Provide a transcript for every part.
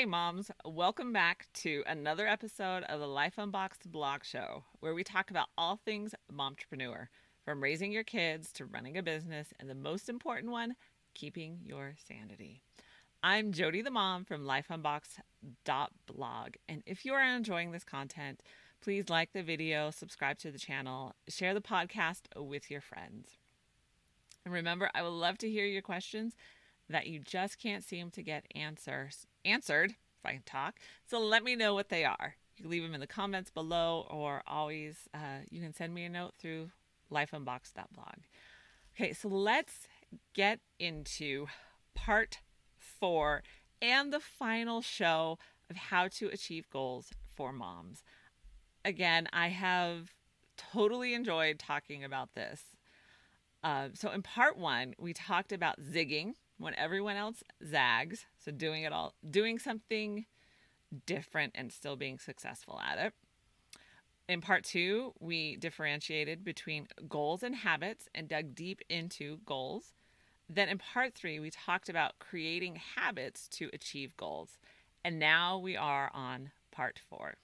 Hey, moms, welcome back to another episode of the Life Unboxed blog show, where we talk about all things momtrepreneur, from raising your kids to running a business, and the most important one, keeping your sanity. I'm Jody the mom from lifeunboxed.blog, and if you are enjoying this content, please like the video, subscribe to the channel, share the podcast with your friends. And remember, I would love to hear your questions that you just can't seem to get answers answered if I can talk. So let me know what they are. You can leave them in the comments below, or always uh, you can send me a note through lifeunboxed.blog. Okay, so let's get into part four and the final show of how to achieve goals for moms. Again, I have totally enjoyed talking about this. Uh, so, in part one, we talked about zigging when everyone else zags. So, doing it all, doing something different and still being successful at it. In part two, we differentiated between goals and habits and dug deep into goals. Then in part three, we talked about creating habits to achieve goals. And now we are on part four.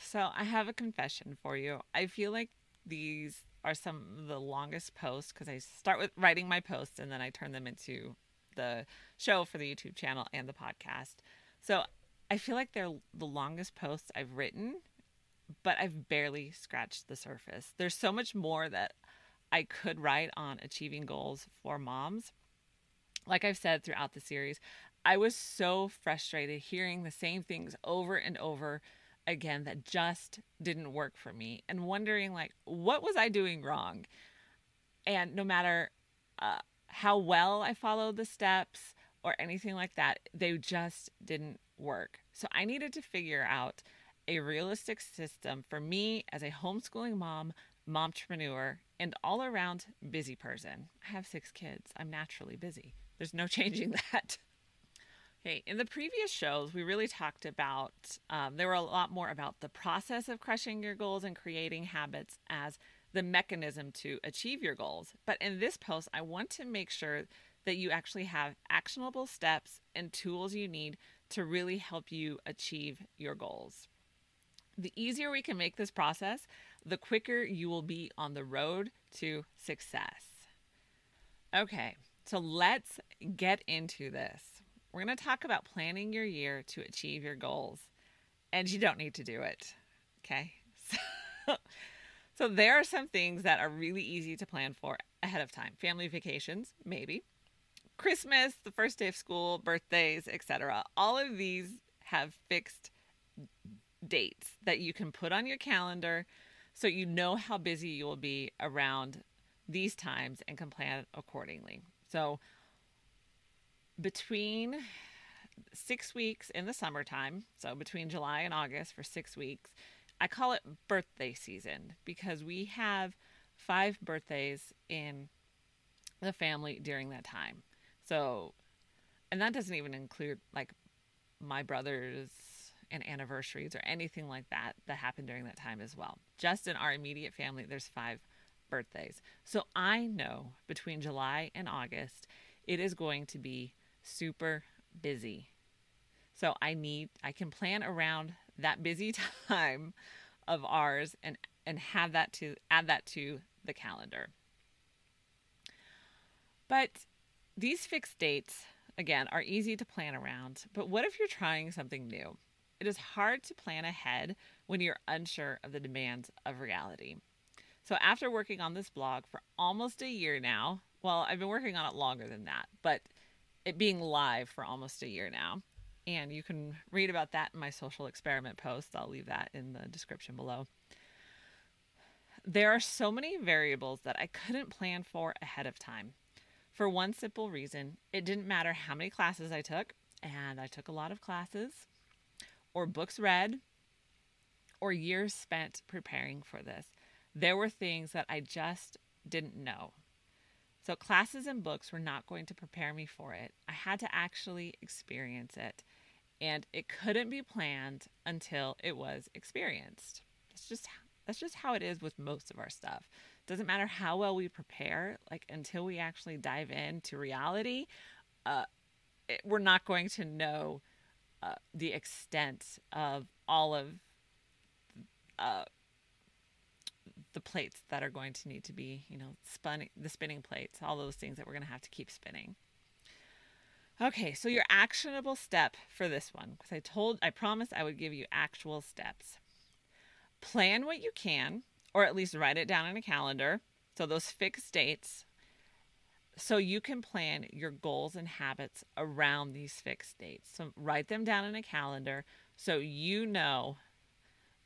So I have a confession for you. I feel like these are some of the longest posts because I start with writing my posts and then I turn them into the show for the YouTube channel and the podcast. So I feel like they're the longest posts I've written but I've barely scratched the surface. There's so much more that I could write on achieving goals for moms. Like I've said throughout the series, I was so frustrated hearing the same things over and over again that just didn't work for me and wondering like what was I doing wrong? And no matter uh, how well I followed the steps or anything like that, they just didn't work. So I needed to figure out a realistic system for me as a homeschooling mom, momtrepreneur, and all around busy person. I have six kids. I'm naturally busy. There's no changing that. Okay, in the previous shows, we really talked about, um, there were a lot more about the process of crushing your goals and creating habits as the mechanism to achieve your goals. But in this post, I want to make sure that you actually have actionable steps and tools you need to really help you achieve your goals. The easier we can make this process, the quicker you will be on the road to success. Okay, so let's get into this. We're going to talk about planning your year to achieve your goals, and you don't need to do it. Okay, so, so there are some things that are really easy to plan for ahead of time family vacations, maybe. Christmas, the first day of school, birthdays, etc. All of these have fixed dates that you can put on your calendar so you know how busy you will be around these times and can plan accordingly. So, between six weeks in the summertime, so between July and August for six weeks, I call it birthday season because we have five birthdays in the family during that time. So, and that doesn't even include like my brother's and anniversaries or anything like that that happened during that time as well. Just in our immediate family, there's five birthdays. So I know between July and August, it is going to be super busy. So I need, I can plan around that busy time of ours and and have that to add that to the calendar. But these fixed dates again are easy to plan around, but what if you're trying something new? It is hard to plan ahead when you're unsure of the demands of reality. So, after working on this blog for almost a year now, well, I've been working on it longer than that, but it being live for almost a year now, and you can read about that in my social experiment post. I'll leave that in the description below. There are so many variables that I couldn't plan for ahead of time. For one simple reason, it didn't matter how many classes I took, and I took a lot of classes or books read or years spent preparing for this. There were things that I just didn't know. So, classes and books were not going to prepare me for it. I had to actually experience it. And it couldn't be planned until it was experienced. That's just That's just how it is with most of our stuff. Doesn't matter how well we prepare, like until we actually dive into reality, uh, it, we're not going to know uh, the extent of all of uh, the plates that are going to need to be, you know, spun the spinning plates, all those things that we're going to have to keep spinning. Okay, so your actionable step for this one, because I told, I promised I would give you actual steps. Plan what you can, or at least write it down in a calendar. So those fixed dates, so you can plan your goals and habits around these fixed dates. So write them down in a calendar so you know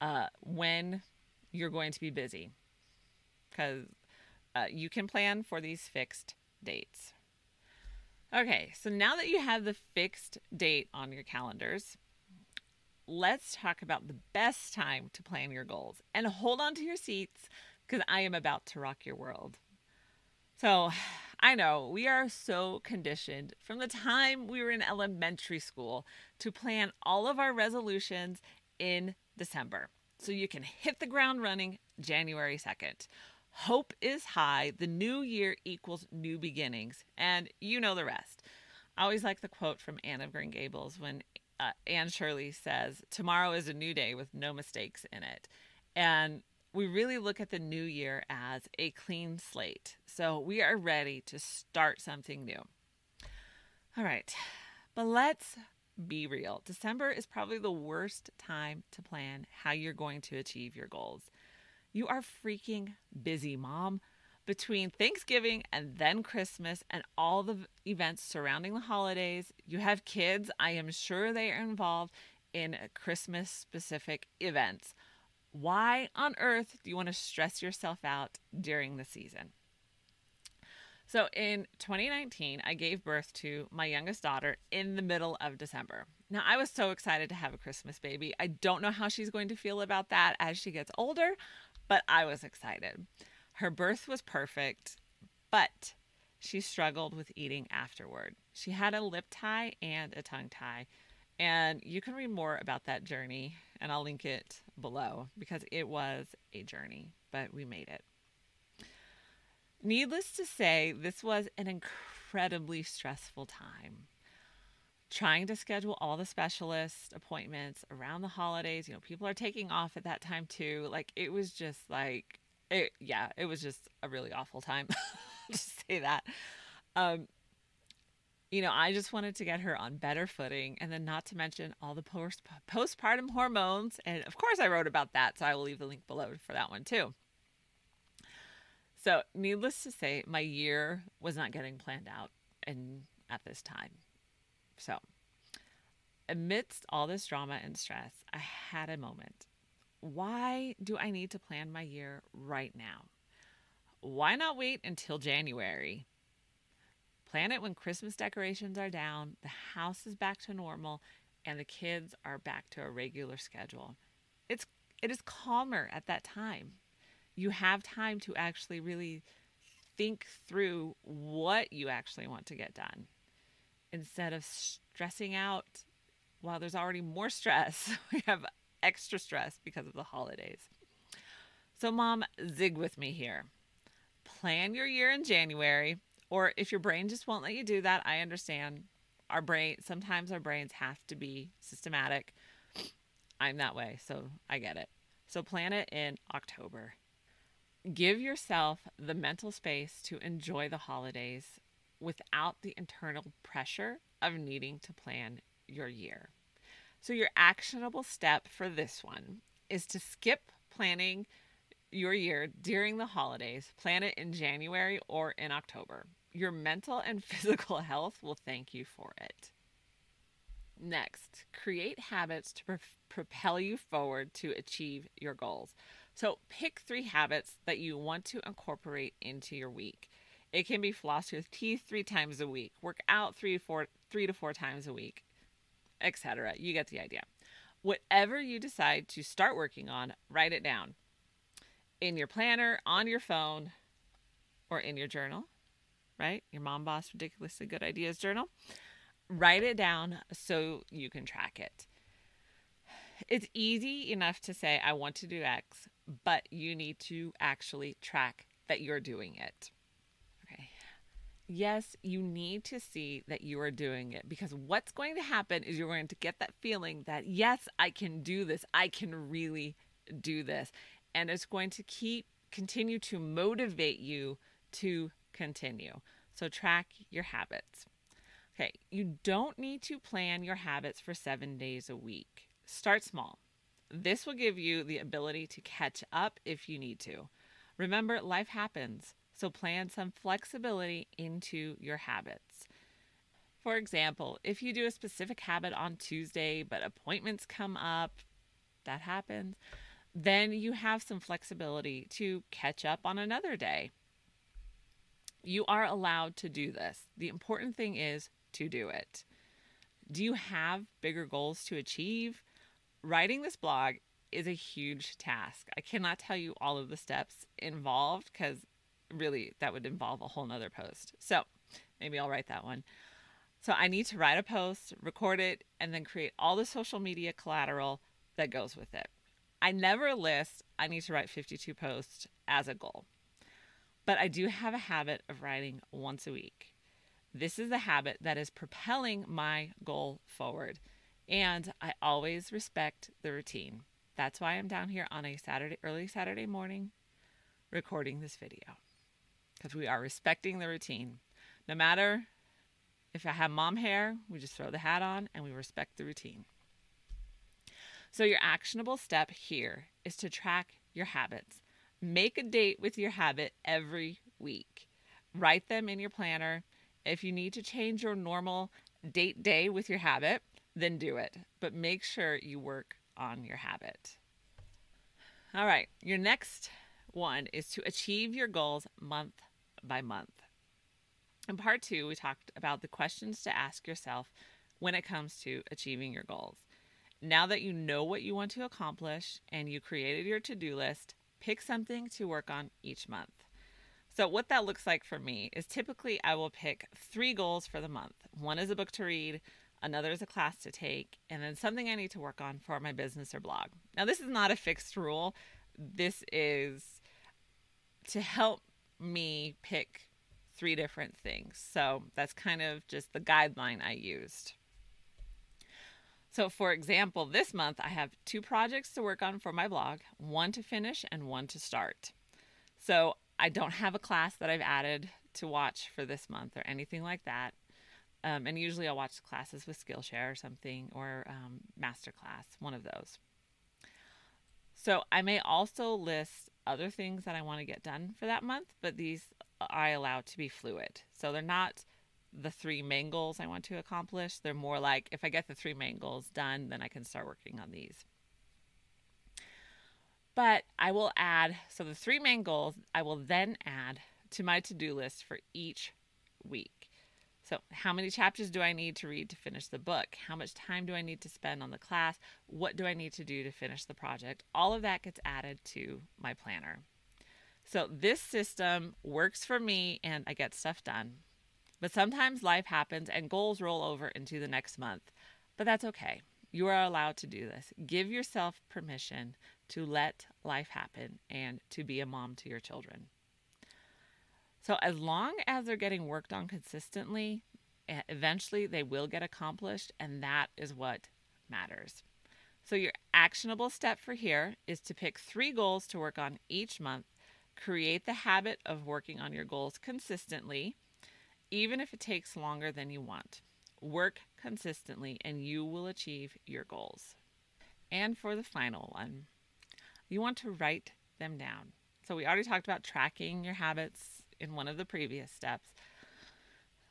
uh, when you're going to be busy because uh, you can plan for these fixed dates. Okay, so now that you have the fixed date on your calendars, let's talk about the best time to plan your goals. And hold on to your seats because I am about to rock your world. So, I know we are so conditioned from the time we were in elementary school to plan all of our resolutions in December. So you can hit the ground running January 2nd. Hope is high. The new year equals new beginnings. And you know the rest. I always like the quote from Anne of Green Gables when uh, Anne Shirley says, Tomorrow is a new day with no mistakes in it. And we really look at the new year as a clean slate. So we are ready to start something new. All right, but let's be real. December is probably the worst time to plan how you're going to achieve your goals. You are freaking busy, mom. Between Thanksgiving and then Christmas and all the events surrounding the holidays, you have kids. I am sure they are involved in Christmas specific events. Why on earth do you want to stress yourself out during the season? So in 2019, I gave birth to my youngest daughter in the middle of December. Now, I was so excited to have a Christmas baby. I don't know how she's going to feel about that as she gets older, but I was excited. Her birth was perfect, but she struggled with eating afterward. She had a lip tie and a tongue tie. And you can read more about that journey, and I'll link it below because it was a journey, but we made it. Needless to say, this was an incredibly stressful time. Trying to schedule all the specialist appointments around the holidays, you know, people are taking off at that time too. Like it was just like it yeah, it was just a really awful time. just say that. Um you know, I just wanted to get her on better footing and then not to mention all the post postpartum hormones and of course I wrote about that, so I will leave the link below for that one too. So, needless to say, my year was not getting planned out and at this time. So, amidst all this drama and stress, I had a moment. Why do I need to plan my year right now? Why not wait until January? Plan it when Christmas decorations are down, the house is back to normal, and the kids are back to a regular schedule. It's it is calmer at that time you have time to actually really think through what you actually want to get done instead of stressing out while there's already more stress. we have extra stress because of the holidays. So, mom, zig with me here. Plan your year in January, or if your brain just won't let you do that, I understand. Our brain, sometimes our brains have to be systematic. I'm that way, so I get it. So, plan it in October give yourself the mental space to enjoy the holidays without the internal pressure of needing to plan your year. So, your actionable step for this one is to skip planning your year during the holidays, plan it in January or in October. Your mental and physical health will thank you for it. Next, create habits to pro- propel you forward to achieve your goals. So pick three habits that you want to incorporate into your week. It can be floss your teeth three times a week, work out three, four, three to four times a week, etc. You get the idea. Whatever you decide to start working on, write it down in your planner, on your phone, or in your journal, right? Your mom boss ridiculously good ideas journal. Write it down so you can track it. It's easy enough to say, I want to do X, but you need to actually track that you're doing it. Okay. Yes, you need to see that you are doing it because what's going to happen is you're going to get that feeling that, yes, I can do this. I can really do this. And it's going to keep, continue to motivate you to continue. So track your habits. Okay, you don't need to plan your habits for seven days a week. Start small. This will give you the ability to catch up if you need to. Remember, life happens, so plan some flexibility into your habits. For example, if you do a specific habit on Tuesday, but appointments come up, that happens, then you have some flexibility to catch up on another day. You are allowed to do this. The important thing is to do it. Do you have bigger goals to achieve? Writing this blog is a huge task. I cannot tell you all of the steps involved because really that would involve a whole nother post. So maybe I'll write that one. So I need to write a post, record it, and then create all the social media collateral that goes with it. I never list I need to write 52 posts as a goal, but I do have a habit of writing once a week. This is a habit that is propelling my goal forward, and I always respect the routine. That's why I'm down here on a Saturday, early Saturday morning, recording this video because we are respecting the routine. No matter if I have mom hair, we just throw the hat on and we respect the routine. So, your actionable step here is to track your habits. Make a date with your habit every week. Write them in your planner. If you need to change your normal date day with your habit, then do it. But make sure you work on your habit. All right, your next one is to achieve your goals month by month. In part two, we talked about the questions to ask yourself when it comes to achieving your goals. Now that you know what you want to accomplish and you created your to do list, pick something to work on each month. So, what that looks like for me is typically I will pick three goals for the month. One is a book to read, another is a class to take, and then something I need to work on for my business or blog. Now, this is not a fixed rule. This is to help me pick three different things. So, that's kind of just the guideline I used. So, for example, this month I have two projects to work on for my blog one to finish and one to start. So, I don't have a class that I've added to watch for this month or anything like that. Um, and usually I'll watch classes with Skillshare or something or um, Masterclass, one of those. So, I may also list other things that I want to get done for that month, but these I allow to be fluid. So, they're not the three main goals I want to accomplish. They're more like if I get the three main goals done, then I can start working on these. But I will add, so the three main goals, I will then add to my to do list for each week. So, how many chapters do I need to read to finish the book? How much time do I need to spend on the class? What do I need to do to finish the project? All of that gets added to my planner. So, this system works for me and I get stuff done. But sometimes life happens and goals roll over into the next month. But that's okay. You are allowed to do this. Give yourself permission to let life happen and to be a mom to your children. So, as long as they're getting worked on consistently, eventually they will get accomplished, and that is what matters. So, your actionable step for here is to pick three goals to work on each month. Create the habit of working on your goals consistently even if it takes longer than you want. Work consistently and you will achieve your goals. And for the final one, you want to write them down. So, we already talked about tracking your habits in one of the previous steps.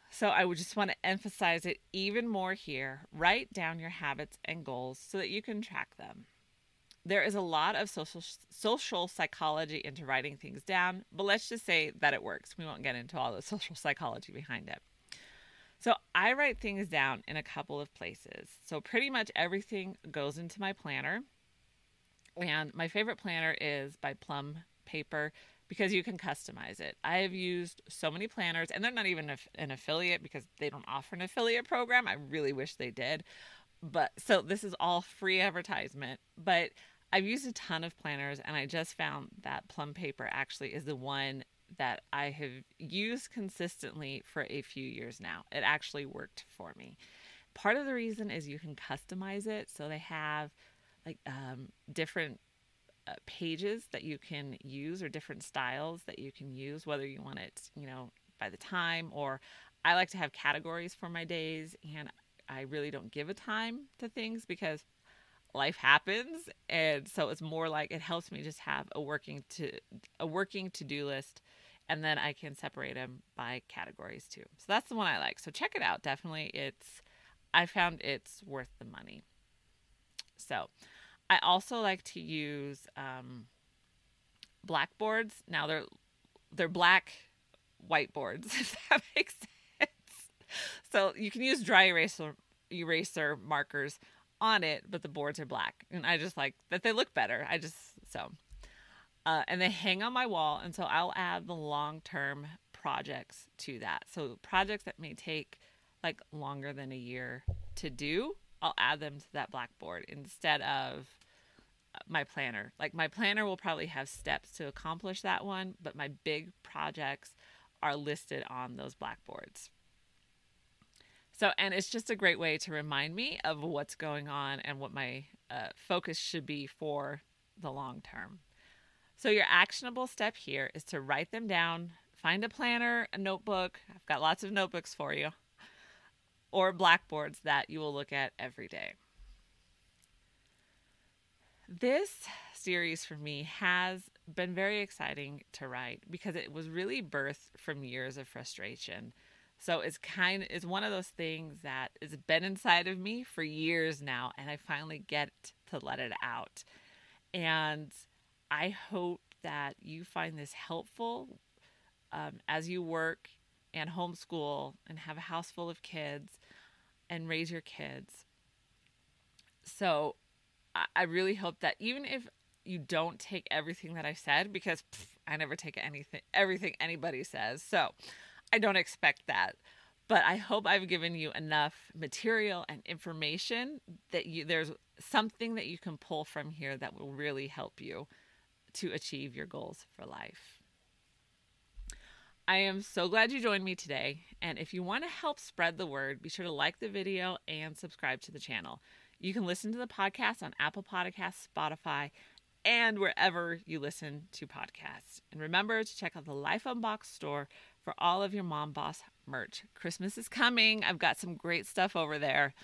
So, I would just want to emphasize it even more here. Write down your habits and goals so that you can track them there is a lot of social social psychology into writing things down, but let's just say that it works. We won't get into all the social psychology behind it. So I write things down in a couple of places. So pretty much everything goes into my planner. And my favorite planner is by Plum Paper because you can customize it. I have used so many planners, and they're not even an affiliate because they don't offer an affiliate program. I really wish they did. But so this is all free advertisement. But I've used a ton of planners and I just found that plum paper actually is the one that I have used consistently for a few years now. It actually worked for me. Part of the reason is you can customize it. So they have like um, different Uh, pages that you can use or different styles that you can use, whether you want it, you know, by the time or I like to have categories for my days and I really don't give a time to things because life happens and so it's more like it helps me just have a working to a working to-do list and then I can separate them by categories too. So that's the one I like. So check it out. Definitely it's I found it's worth the money. So I also like to use um, blackboards. Now they're they're black whiteboards, if that makes sense. So you can use dry eraser eraser markers on it, but the boards are black. And I just like that they look better. I just so uh, and they hang on my wall and so I'll add the long-term projects to that. So projects that may take like longer than a year to do, I'll add them to that blackboard instead of my planner. Like my planner will probably have steps to accomplish that one, but my big projects are listed on those blackboards. So, and it's just a great way to remind me of what's going on and what my uh, focus should be for the long term. So, your actionable step here is to write them down, find a planner, a notebook. I've got lots of notebooks for you, or blackboards that you will look at every day. This series for me has been very exciting to write because it was really birthed from years of frustration. So it's kind it's one of those things that has been inside of me for years now and I finally get to let it out. And I hope that you find this helpful um, as you work and homeschool and have a house full of kids and raise your kids. So I really hope that even if you don't take everything that I said, because pff, I never take anything, everything anybody says. So I don't expect that. But I hope I've given you enough material and information that you there's something that you can pull from here that will really help you to achieve your goals for life. I am so glad you joined me today. And if you want to help spread the word, be sure to like the video and subscribe to the channel. You can listen to the podcast on Apple Podcasts, Spotify, and wherever you listen to podcasts. And remember to check out the Life Unboxed store for all of your Mom Boss merch. Christmas is coming. I've got some great stuff over there.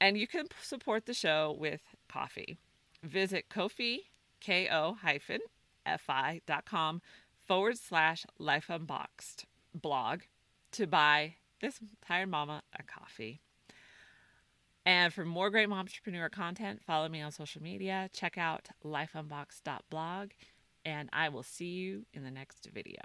And you can support the show with coffee. Visit Kofi, K-O hyphen F-I.com forward slash Life Unboxed blog to buy this tired mama a coffee. And for more great entrepreneur content, follow me on social media, check out lifeunboxed.blog, and I will see you in the next video.